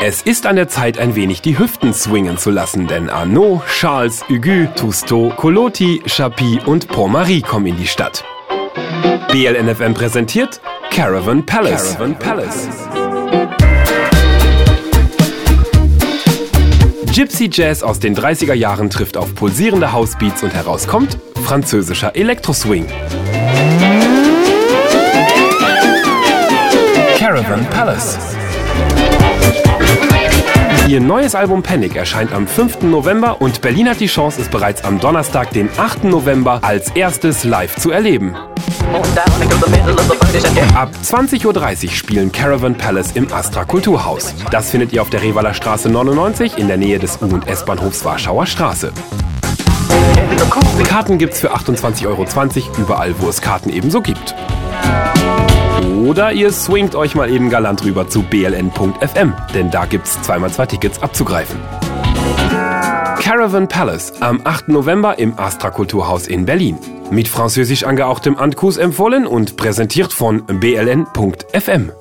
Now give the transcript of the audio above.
Es ist an der Zeit, ein wenig die Hüften swingen zu lassen, denn Arnaud, Charles, Hugo, Tousteau, Coloti, Chapi und Pont-Marie kommen in die Stadt. BLNFM präsentiert Caravan Palace. Caravan Palace. Gypsy Jazz aus den 30er Jahren trifft auf pulsierende Housebeats und herauskommt französischer Elektroswing. Caravan Palace. Ihr neues Album Panic erscheint am 5. November und Berlin hat die Chance, es bereits am Donnerstag, den 8. November, als erstes live zu erleben. Ab 20.30 Uhr spielen Caravan Palace im Astra Kulturhaus. Das findet ihr auf der Revaler Straße 99 in der Nähe des U- und S-Bahnhofs Warschauer Straße. Karten gibt's für 28,20 Euro überall, wo es Karten ebenso gibt. Oder ihr swingt euch mal eben galant rüber zu bln.fm, denn da gibt's zweimal zwei Tickets abzugreifen. Caravan Palace am 8. November im Astra Kulturhaus in Berlin. Mit französisch angehauchtem Ankus empfohlen und präsentiert von bln.fm.